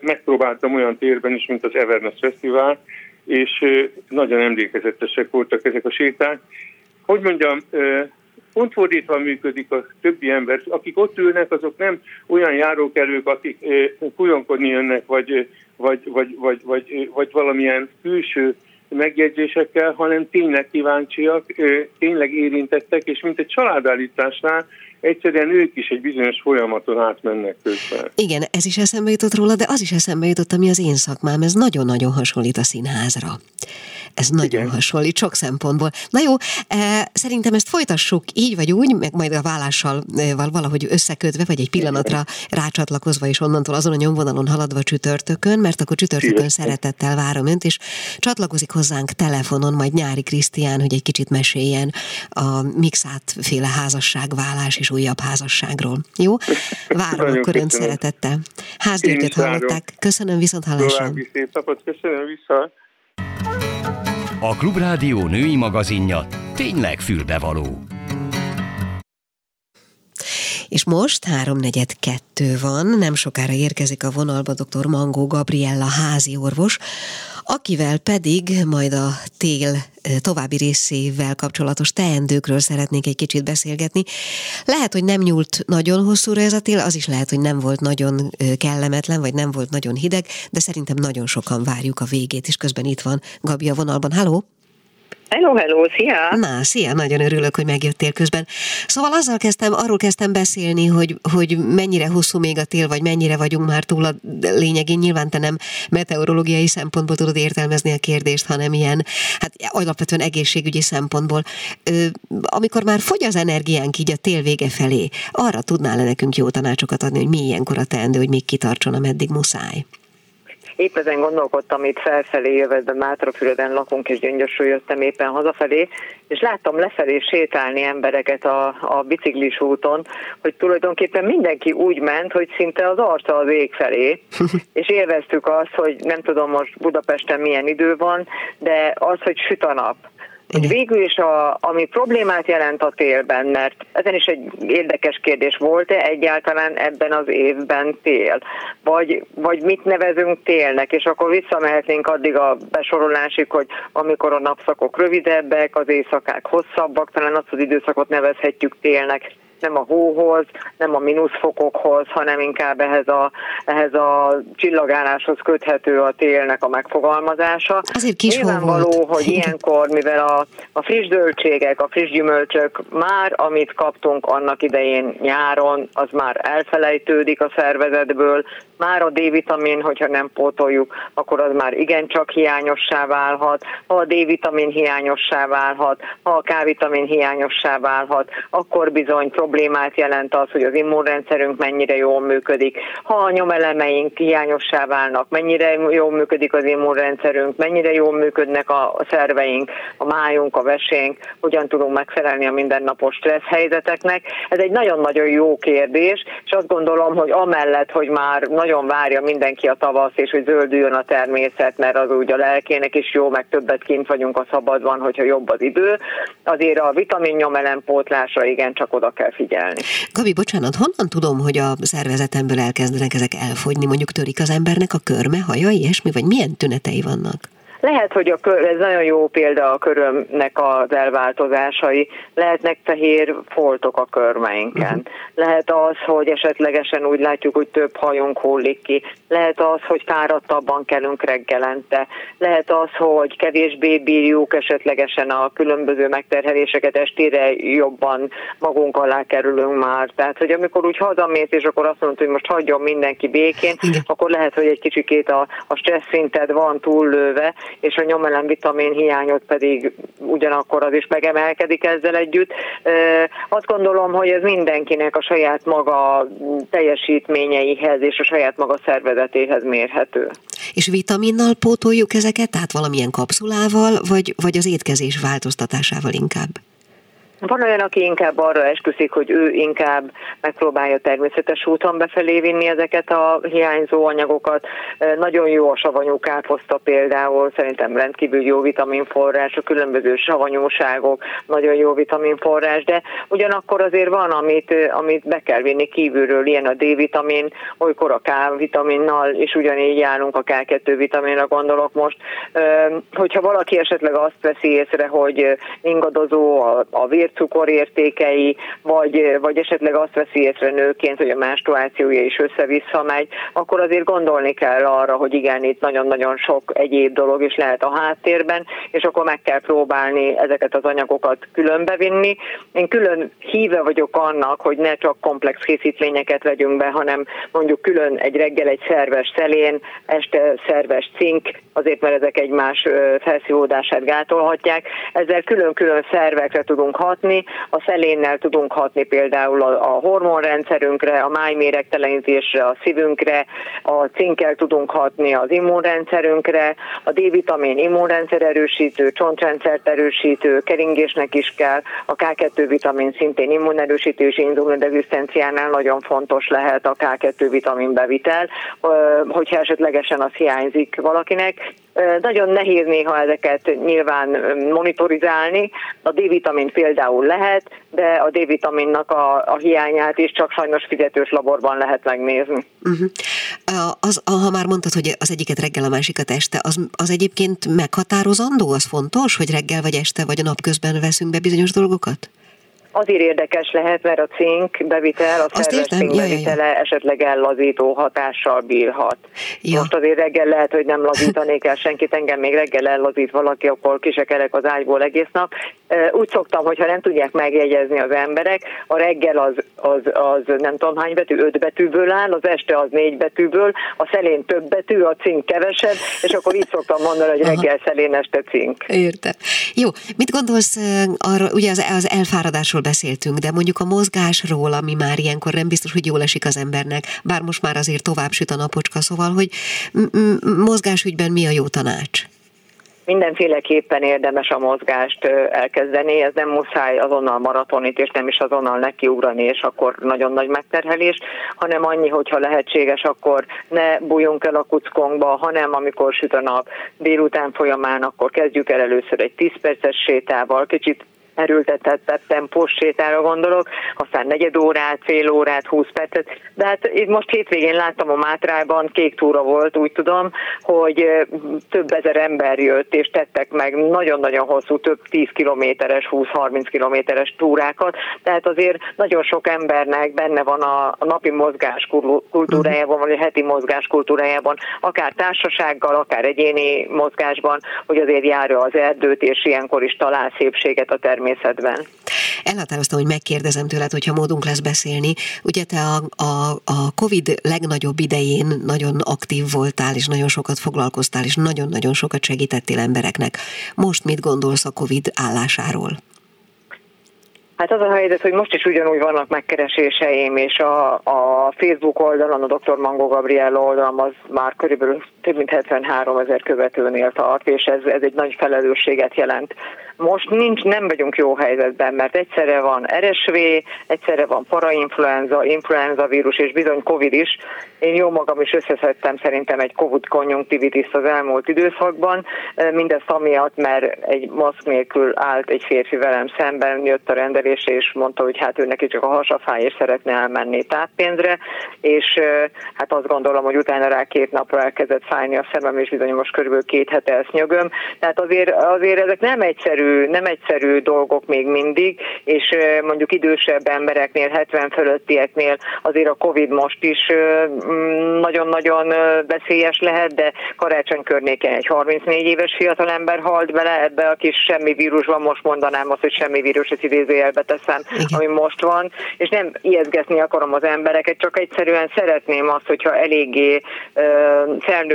[SPEAKER 5] megpróbáltam olyan térben is, mint az Everness Fesztivál, és nagyon emlékezetesek voltak ezek a séták. Hogy mondjam, pont fordítva működik a többi ember. Akik ott ülnek, azok nem olyan járókelők, akik kujonkodni jönnek, vagy, vagy, vagy, vagy, vagy, vagy valamilyen külső megjegyzésekkel, hanem tényleg kíváncsiak, tényleg érintettek, és mint egy családállításnál egyszerűen ők is egy bizonyos folyamaton átmennek közben.
[SPEAKER 1] Igen, ez is eszembe jutott róla, de az is eszembe jutott, ami az én szakmám, ez nagyon-nagyon hasonlít a színházra. Ez nagyon Igen. hasonlít sok szempontból. Na jó, szerintem ezt folytassuk így vagy úgy, meg majd a vállással valahogy összekötve, vagy egy pillanatra rácsatlakozva, és onnantól azon a nyomvonalon haladva csütörtökön, mert akkor csütörtökön szeretettel várom önt, és csatlakozik hozzánk telefonon majd Nyári Krisztián, hogy egy kicsit meséljen a mixát féle házasságvállás és újabb házasságról. Jó? Várom akkor önt szeretettel. Házgyörgyöt hallották. Köszönöm viszont hallásra.
[SPEAKER 5] köszönöm vissza.
[SPEAKER 2] A Klubrádió női magazinja tényleg fülbevaló.
[SPEAKER 1] És most háromnegyed kettő van, nem sokára érkezik a vonalba dr. Mangó Gabriella házi orvos, akivel pedig majd a tél további részével kapcsolatos teendőkről szeretnék egy kicsit beszélgetni. Lehet, hogy nem nyúlt nagyon hosszúra ez a tél, az is lehet, hogy nem volt nagyon kellemetlen, vagy nem volt nagyon hideg, de szerintem nagyon sokan várjuk a végét, és közben itt van Gabi a vonalban. Halló!
[SPEAKER 6] Hello, hello, szia!
[SPEAKER 1] Na, szia, nagyon örülök, hogy megjöttél közben. Szóval azzal kezdtem, arról kezdtem beszélni, hogy, hogy mennyire hosszú még a tél, vagy mennyire vagyunk már túl a lényegén. Nyilván te nem meteorológiai szempontból tudod értelmezni a kérdést, hanem ilyen, hát alapvetően egészségügyi szempontból. Ö, amikor már fogy az energiánk így a tél vége felé, arra tudnál-e nekünk jó tanácsokat adni, hogy mi ilyenkor a teendő, hogy még kitartson, ameddig muszáj?
[SPEAKER 6] Épp ezen gondolkodtam itt felfelé jövetve Mátrafüreden lakunk, és gyöngyösről jöttem éppen hazafelé, és láttam lefelé sétálni embereket a, a biciklis úton, hogy tulajdonképpen mindenki úgy ment, hogy szinte az arca az ég felé, és élveztük azt, hogy nem tudom most Budapesten milyen idő van, de az, hogy süt a nap hogy végül is a, ami problémát jelent a télben, mert ezen is egy érdekes kérdés volt-e egyáltalán ebben az évben tél, vagy, vagy mit nevezünk télnek, és akkor visszamehetnénk addig a besorolásig, hogy amikor a napszakok rövidebbek, az éjszakák hosszabbak, talán azt az időszakot nevezhetjük télnek, nem a hóhoz, nem a mínuszfokokhoz, hanem inkább ehhez a, ehhez a csillagálláshoz köthető a télnek a megfogalmazása.
[SPEAKER 1] Azért kis
[SPEAKER 6] Nyilvánvaló,
[SPEAKER 1] volt.
[SPEAKER 6] hogy ilyenkor, mivel a, a friss döltségek, a friss gyümölcsök már, amit kaptunk annak idején nyáron, az már elfelejtődik a szervezetből, már a D-vitamin, hogyha nem pótoljuk, akkor az már igencsak hiányossá válhat. Ha a D-vitamin hiányossá válhat, ha a K-vitamin hiányossá válhat, akkor bizony problémát jelent az, hogy az immunrendszerünk mennyire jól működik. Ha a nyomelemeink hiányossá válnak, mennyire jól működik az immunrendszerünk, mennyire jól működnek a szerveink, a májunk, a vesénk, hogyan tudunk megfelelni a mindennapos stressz helyzeteknek. Ez egy nagyon-nagyon jó kérdés, és azt gondolom, hogy amellett, hogy már nagyon várja mindenki a tavasz, és hogy zöldüljön a természet, mert az úgy a lelkének is jó, meg többet kint vagyunk a szabadban, hogyha jobb az idő. Azért a vitamin nyomelem pótlásra igen csak oda kell figyelni.
[SPEAKER 1] Gabi, bocsánat, honnan tudom, hogy a szervezetemből elkezdenek ezek elfogyni? Mondjuk törik az embernek a körme, haja, ilyesmi, vagy milyen tünetei vannak?
[SPEAKER 6] Lehet, hogy a kör, ez nagyon jó példa a körömnek az elváltozásai. Lehetnek fehér foltok a körmeinken. Uh-huh. Lehet az, hogy esetlegesen úgy látjuk, hogy több hajunk hullik ki. Lehet az, hogy fáradtabban kelünk reggelente. Lehet az, hogy kevésbé bírjuk esetlegesen a különböző megterheléseket, estére jobban magunk alá kerülünk már. Tehát, hogy amikor úgy hazamész, és akkor azt mondod, hogy most hagyjon mindenki békén, Igen. akkor lehet, hogy egy kicsikét a, a stressz szinted van túllőve, és a nyomelem vitamin hiányot pedig ugyanakkor az is megemelkedik ezzel együtt. Azt gondolom, hogy ez mindenkinek a saját maga teljesítményeihez és a saját maga szervezetéhez mérhető.
[SPEAKER 1] És vitaminnal pótoljuk ezeket, tehát valamilyen kapszulával, vagy, vagy az étkezés változtatásával inkább?
[SPEAKER 6] Van olyan, aki inkább arra esküszik, hogy ő inkább megpróbálja természetes úton befelé vinni ezeket a hiányzó anyagokat. Nagyon jó a savanyú káposzta például, szerintem rendkívül jó vitaminforrás, a különböző savanyúságok, nagyon jó vitaminforrás, de ugyanakkor azért van, amit, amit be kell vinni kívülről, ilyen a D-vitamin, olykor a K-vitaminnal, és ugyanígy járunk a K2 vitaminra gondolok most. Hogyha valaki esetleg azt veszi észre, hogy ingadozó a, a vér vércukor értékei, vagy, vagy esetleg azt veszi észre nőként, hogy a menstruációja is össze-vissza megy, akkor azért gondolni kell arra, hogy igen, itt nagyon-nagyon sok egyéb dolog is lehet a háttérben, és akkor meg kell próbálni ezeket az anyagokat különbevinni. Én külön híve vagyok annak, hogy ne csak komplex készítményeket vegyünk be, hanem mondjuk külön egy reggel egy szerves szelén, este szerves cink, azért mert ezek egymás felszívódását gátolhatják. Ezzel külön-külön szervekre tudunk hatni, a szelénnel tudunk hatni például a, a hormonrendszerünkre, a májméregtelenítésre, a szívünkre, a cinkkel tudunk hatni az immunrendszerünkre, a D-vitamin immunrendszer erősítő, csontrendszert erősítő, keringésnek is kell, a K2 vitamin szintén immunerősítő és inzulinrezisztenciánál nagyon fontos lehet a K2 vitamin bevitel, hogyha esetlegesen az hiányzik valakinek. Nagyon nehéz néha ezeket nyilván monitorizálni. A D-vitamin például lehet, de a D-vitaminnak a, a hiányát is csak sajnos fizetős laborban lehet megnézni. Uh-huh.
[SPEAKER 1] Az, ha már mondtad, hogy az egyiket reggel, a másikat este, az, az egyébként meghatározandó, az fontos, hogy reggel vagy este vagy a napközben veszünk be bizonyos dolgokat?
[SPEAKER 6] Azért érdekes lehet, mert a cink bevitel, a szerves cink bevitele ja, ja. esetleg ellazító hatással bírhat. Ja. Most azért reggel lehet, hogy nem lazítanék el senkit, engem még reggel ellazít valaki, akkor kisekerek az ágyból egész nap. Úgy szoktam, hogyha nem tudják megjegyezni az emberek, a reggel az, az, az nem tudom hány betű, öt betűből áll, az este az négy betűből, a szelén több betű, a cink kevesebb, és akkor így szoktam mondani, hogy reggel Aha. szelén, este cink.
[SPEAKER 1] Értem. Jó, mit gondolsz arra, ugye az, az elfáradásról beszéltünk, de mondjuk a mozgásról, ami már ilyenkor nem biztos, hogy jól esik az embernek, bár most már azért tovább süt a napocska, szóval, hogy mozgásügyben mi a jó tanács?
[SPEAKER 6] mindenféleképpen érdemes a mozgást elkezdeni, ez nem muszáj azonnal maratonit, és nem is azonnal nekiugrani, és akkor nagyon nagy megterhelés, hanem annyi, hogyha lehetséges, akkor ne bújjunk el a kuckónkba, hanem amikor süt a nap délután folyamán, akkor kezdjük el először egy 10 perces sétával, kicsit erőltetett tempós sétára gondolok, aztán negyed órát, fél órát, 20 percet, de hát itt most hétvégén láttam a Mátrában, kék túra volt, úgy tudom, hogy több ezer ember jött, és tettek meg nagyon-nagyon hosszú, több 10 kilométeres, 20-30 kilométeres túrákat, tehát azért nagyon sok embernek benne van a, a napi mozgás kultúrájában, vagy a heti mozgás kultúrájában, akár társasággal, akár egyéni mozgásban, hogy azért járja az erdőt, és ilyenkor is talál szépséget a természet természetben.
[SPEAKER 1] Elhatároztam, hogy megkérdezem tőled, hogyha módunk lesz beszélni. Ugye te a, a, a COVID legnagyobb idején nagyon aktív voltál, és nagyon sokat foglalkoztál, és nagyon-nagyon sokat segítettél embereknek. Most mit gondolsz a COVID állásáról?
[SPEAKER 6] Hát az a helyzet, hogy most is ugyanúgy vannak megkereséseim, és a, a Facebook oldalon, a Dr. Mango Gabriel oldalon az már körülbelül több mint 73 ezer követőnél tart, és ez, ez egy nagy felelősséget jelent. Most nincs, nem vagyunk jó helyzetben, mert egyszerre van RSV, egyszerre van parainfluenza, influenza vírus és bizony Covid is. Én jó magam is összeszedtem szerintem egy Covid konjunktivitis az elmúlt időszakban, mindezt amiatt, mert egy maszk nélkül állt egy férfi velem szemben, jött a rendelésre és mondta, hogy hát ő neki csak a hasafáj és szeretne elmenni táppénzre, és hát azt gondolom, hogy utána rá két napra elkezdett fájni a szemem, és bizony most körülbelül két hete ezt nyögöm. Tehát azért, azért ezek nem egyszerű nem egyszerű dolgok még mindig, és mondjuk idősebb embereknél, 70 fölöttieknél azért a Covid most is nagyon-nagyon veszélyes lehet, de karácsony környéken egy 34 éves fiatalember halt bele ebbe a kis semmi vírusban, most mondanám azt, hogy semmi vírus, ezt idézőjelbe teszem, ami most van, és nem ijeszgetni akarom az embereket, csak egyszerűen szeretném azt, hogyha eléggé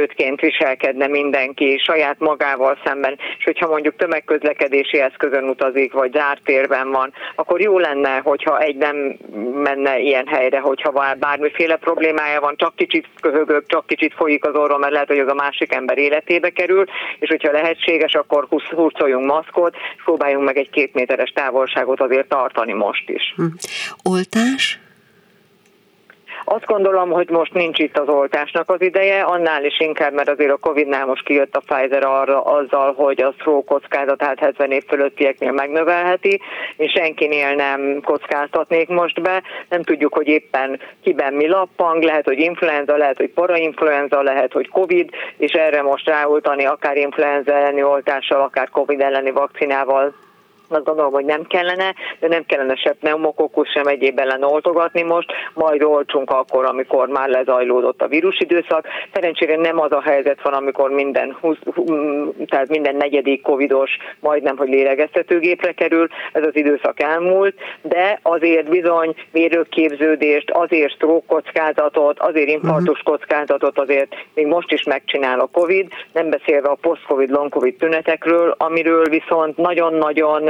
[SPEAKER 6] felnőttként viselkedne mindenki saját magával szemben, és hogyha mondjuk tömegközlekedés közlekedési eszközön utazik, vagy zárt térben van, akkor jó lenne, hogyha egy nem menne ilyen helyre, hogyha bármiféle problémája van, csak kicsit köhögök, csak kicsit folyik az orrom, mert lehet, hogy az a másik ember életébe kerül, és hogyha lehetséges, akkor hurcoljunk maszkot, próbáljunk meg egy két méteres távolságot azért tartani most is. Hm.
[SPEAKER 1] Oltás?
[SPEAKER 6] Azt gondolom, hogy most nincs itt az oltásnak az ideje, annál is inkább, mert azért a Covid-nál most kijött a Pfizer arra azzal, hogy a stroke kockázatát 70 év fölöttieknél megnövelheti, és senkinél nem kockáztatnék most be. Nem tudjuk, hogy éppen kiben mi lappang, lehet, hogy influenza, lehet, hogy parainfluenza, lehet, hogy Covid, és erre most ráoltani akár influenza elleni oltással, akár Covid elleni vakcinával azt gondolom, hogy nem kellene, de nem kellene se pneumokokkus, sem egyéb ellen oltogatni most, majd olcsunk akkor, amikor már lezajlódott a vírusidőszak. Szerencsére nem az a helyzet van, amikor minden, 20, tehát minden negyedik covidos majdnem, hogy lélegeztetőgépre kerül, ez az időszak elmúlt, de azért bizony mérőképződést, azért stroke kockázatot, azért infarktus mhm. kockázatot azért még most is megcsinál a COVID, nem beszélve a post-COVID, long-COVID tünetekről, amiről viszont nagyon-nagyon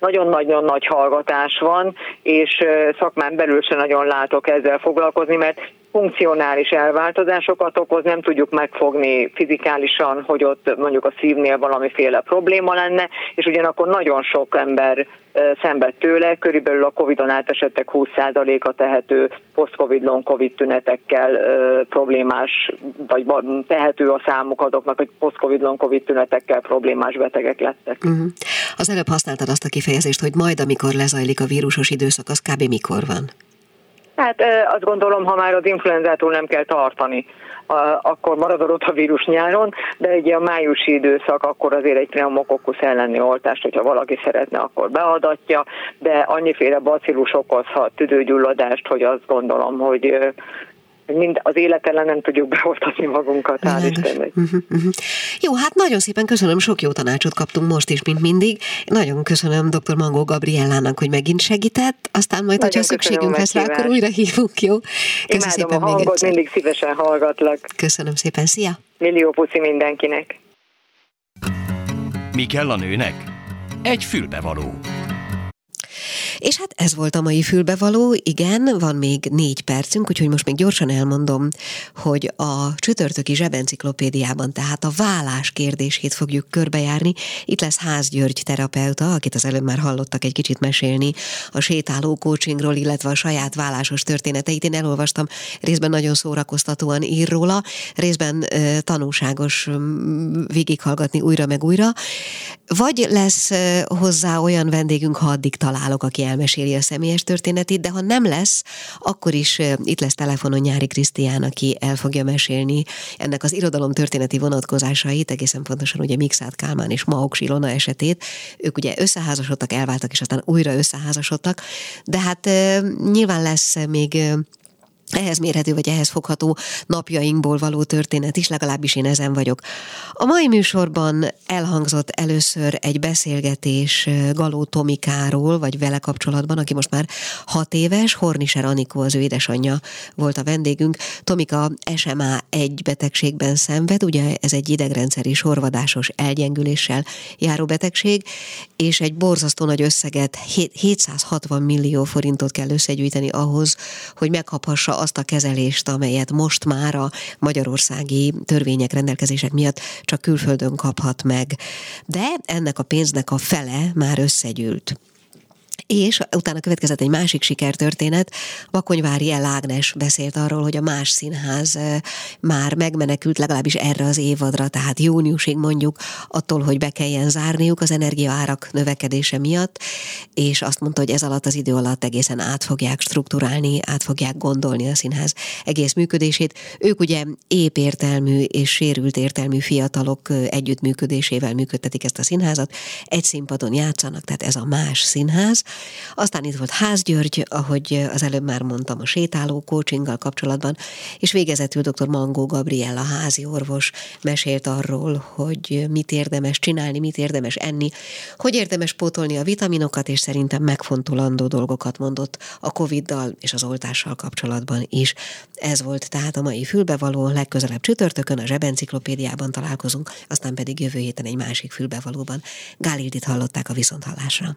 [SPEAKER 6] nagyon-nagyon nagy hallgatás van, és szakmán belül sem nagyon látok ezzel foglalkozni, mert funkcionális elváltozásokat okoz, nem tudjuk megfogni fizikálisan, hogy ott mondjuk a szívnél valamiféle probléma lenne, és ugyanakkor nagyon sok ember szenved tőle, körülbelül a Covid-on átesettek 20%-a tehető post-Covid, long-Covid tünetekkel problémás, vagy tehető a számuk azoknak, hogy post-Covid, long-Covid tünetekkel problémás betegek lettek. Uh-huh.
[SPEAKER 1] Az előbb használtad azt a kifejezést, hogy majd, amikor lezajlik a vírusos időszak, az kb. mikor van?
[SPEAKER 6] Hát azt gondolom, ha már az influenzától nem kell tartani, akkor marad a rotavírus nyáron, de ugye a májusi időszak akkor azért egy pneumokokkusz elleni oltást, hogyha valaki szeretne, akkor beadatja, de annyiféle bacillus okozhat tüdőgyulladást, hogy azt gondolom, hogy mind az élet ellen nem tudjuk beoltatni magunkat, hál' Istennek. Uh-huh, uh-huh.
[SPEAKER 1] Jó, hát nagyon szépen köszönöm, sok jó tanácsot kaptunk most is, mint mindig. Nagyon köszönöm dr. Mangó Gabriellának, hogy megint segített, aztán majd, nagyon hogyha szükségünk lesz rá, akkor újra hívunk, jó?
[SPEAKER 6] Köszönöm szépen a hangot, még mindig szívesen hallgatlak.
[SPEAKER 1] Köszönöm szépen, szia!
[SPEAKER 6] Millió puszi mindenkinek!
[SPEAKER 2] Mi kell a nőnek? Egy fülbevaló.
[SPEAKER 1] És hát ez volt a mai fülbevaló, igen, van még négy percünk, úgyhogy most még gyorsan elmondom, hogy a csütörtöki zsebenciklopédiában, tehát a vállás kérdését fogjuk körbejárni. Itt lesz Ház György terapeuta, akit az előbb már hallottak egy kicsit mesélni a sétáló coachingról, illetve a saját vállásos történeteit. Én elolvastam, részben nagyon szórakoztatóan ír róla, részben e, tanulságos végighallgatni újra meg újra. Vagy lesz hozzá olyan vendégünk, ha addig találok, aki elmeséli a személyes történetét, de ha nem lesz, akkor is itt lesz telefonon Nyári Krisztián, aki el fogja mesélni ennek az irodalom történeti vonatkozásait, egészen pontosan ugye Mixát Kálmán és Mauk Ilona esetét. Ők ugye összeházasodtak, elváltak, és aztán újra összeházasodtak, de hát nyilván lesz még ehhez mérhető vagy ehhez fogható napjainkból való történet is, legalábbis én ezen vagyok. A mai műsorban elhangzott először egy beszélgetés Galó Tomikáról, vagy vele kapcsolatban, aki most már hat éves, Horniser Anikó az ő édesanyja volt a vendégünk. Tomika SMA egy betegségben szenved, ugye ez egy idegrendszeri sorvadásos elgyengüléssel járó betegség, és egy borzasztó nagy összeget, 760 millió forintot kell összegyűjteni ahhoz, hogy megkaphassa azt a kezelést, amelyet most már a magyarországi törvények, rendelkezések miatt csak külföldön kaphat meg. De ennek a pénznek a fele már összegyűlt. És utána következett egy másik sikertörténet. Vakonyvári El Ágnes beszélt arról, hogy a más színház már megmenekült legalábbis erre az évadra, tehát júniusig mondjuk attól, hogy be kelljen zárniuk az energiaárak növekedése miatt, és azt mondta, hogy ez alatt az idő alatt egészen át fogják strukturálni, át fogják gondolni a színház egész működését. Ők ugye épp értelmű és sérült értelmű fiatalok együttműködésével működtetik ezt a színházat. Egy színpadon játszanak, tehát ez a más színház. Aztán itt volt Ház György, ahogy az előbb már mondtam, a sétáló coachinggal kapcsolatban, és végezetül dr. Mangó Gabriella házi orvos mesélt arról, hogy mit érdemes csinálni, mit érdemes enni, hogy érdemes pótolni a vitaminokat, és szerintem megfontolandó dolgokat mondott a Covid-dal és az oltással kapcsolatban is. Ez volt tehát a mai fülbevaló, legközelebb csütörtökön a Zsebenciklopédiában találkozunk, aztán pedig jövő héten egy másik fülbevalóban. Gálildit hallották a viszonthallásra.